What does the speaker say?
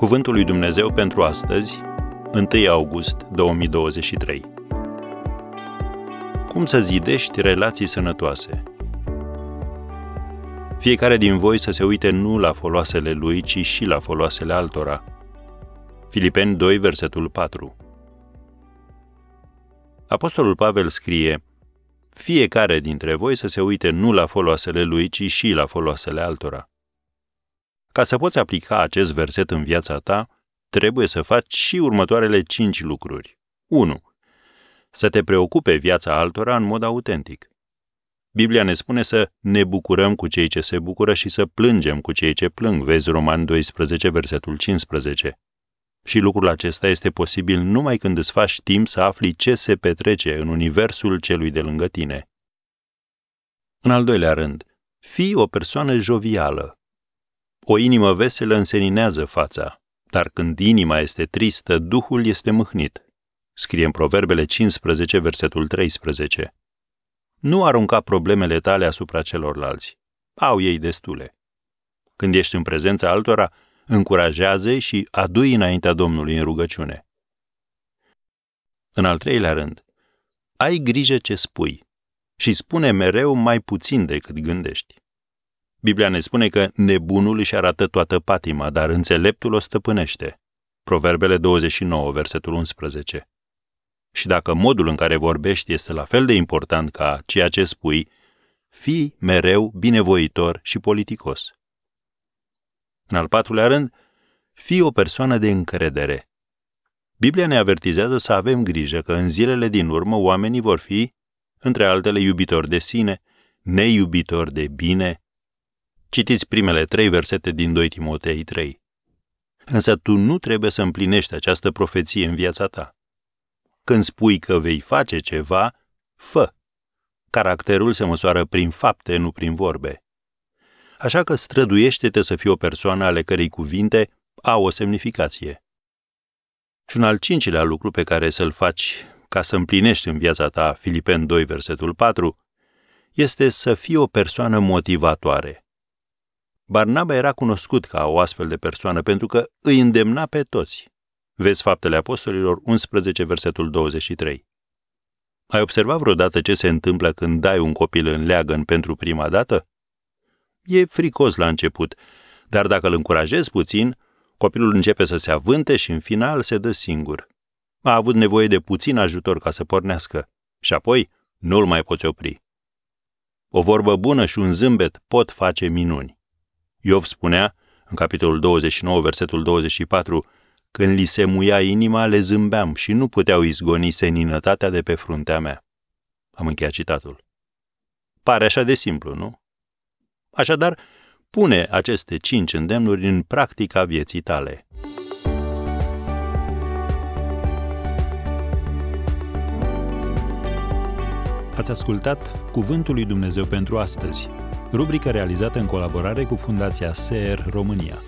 Cuvântul lui Dumnezeu pentru astăzi, 1 august 2023. Cum să zidești relații sănătoase? Fiecare din voi să se uite nu la foloasele lui, ci și la foloasele altora. Filipeni 2, versetul 4. Apostolul Pavel scrie, fiecare dintre voi să se uite nu la foloasele lui, ci și la foloasele altora. Ca să poți aplica acest verset în viața ta, trebuie să faci și următoarele cinci lucruri. 1. Să te preocupe viața altora în mod autentic. Biblia ne spune să ne bucurăm cu cei ce se bucură și să plângem cu cei ce plâng, vezi Roman 12, versetul 15. Și lucrul acesta este posibil numai când îți faci timp să afli ce se petrece în universul celui de lângă tine. În al doilea rând, fii o persoană jovială. O inimă veselă înseninează fața, dar când inima este tristă, Duhul este mâhnit. Scrie în Proverbele 15, versetul 13. Nu arunca problemele tale asupra celorlalți. Au ei destule. Când ești în prezența altora, încurajează și adu-i înaintea Domnului în rugăciune. În al treilea rând, ai grijă ce spui și spune mereu mai puțin decât gândești. Biblia ne spune că nebunul își arată toată patima, dar înțeleptul o stăpânește. Proverbele 29, versetul 11. Și dacă modul în care vorbești este la fel de important ca ceea ce spui, fii mereu binevoitor și politicos. În al patrulea rând, fii o persoană de încredere. Biblia ne avertizează să avem grijă că în zilele din urmă oamenii vor fi, între altele, iubitori de sine, neiubitori de bine, Citiți primele trei versete din 2 Timotei 3. Însă tu nu trebuie să împlinești această profeție în viața ta. Când spui că vei face ceva, fă. Caracterul se măsoară prin fapte, nu prin vorbe. Așa că străduiește-te să fii o persoană ale cărei cuvinte au o semnificație. Și un al cincilea lucru pe care să-l faci ca să împlinești în viața ta Filipen 2, versetul 4, este să fii o persoană motivatoare. Barnaba era cunoscut ca o astfel de persoană pentru că îi îndemna pe toți. Vezi Faptele Apostolilor 11, versetul 23. Ai observat vreodată ce se întâmplă când dai un copil în leagăn pentru prima dată? E fricos la început, dar dacă îl încurajezi puțin, copilul începe să se avânte și în final se dă singur. A avut nevoie de puțin ajutor ca să pornească și apoi nu-l mai poți opri. O vorbă bună și un zâmbet pot face minuni. Iov spunea, în capitolul 29, versetul 24, când li se muia inima, le zâmbeam și nu puteau izgoni seninătatea de pe fruntea mea. Am încheiat citatul. Pare așa de simplu, nu? Așadar, pune aceste cinci îndemnuri în practica vieții tale. Ați ascultat Cuvântul lui Dumnezeu pentru astăzi rubrică realizată în colaborare cu Fundația SER România.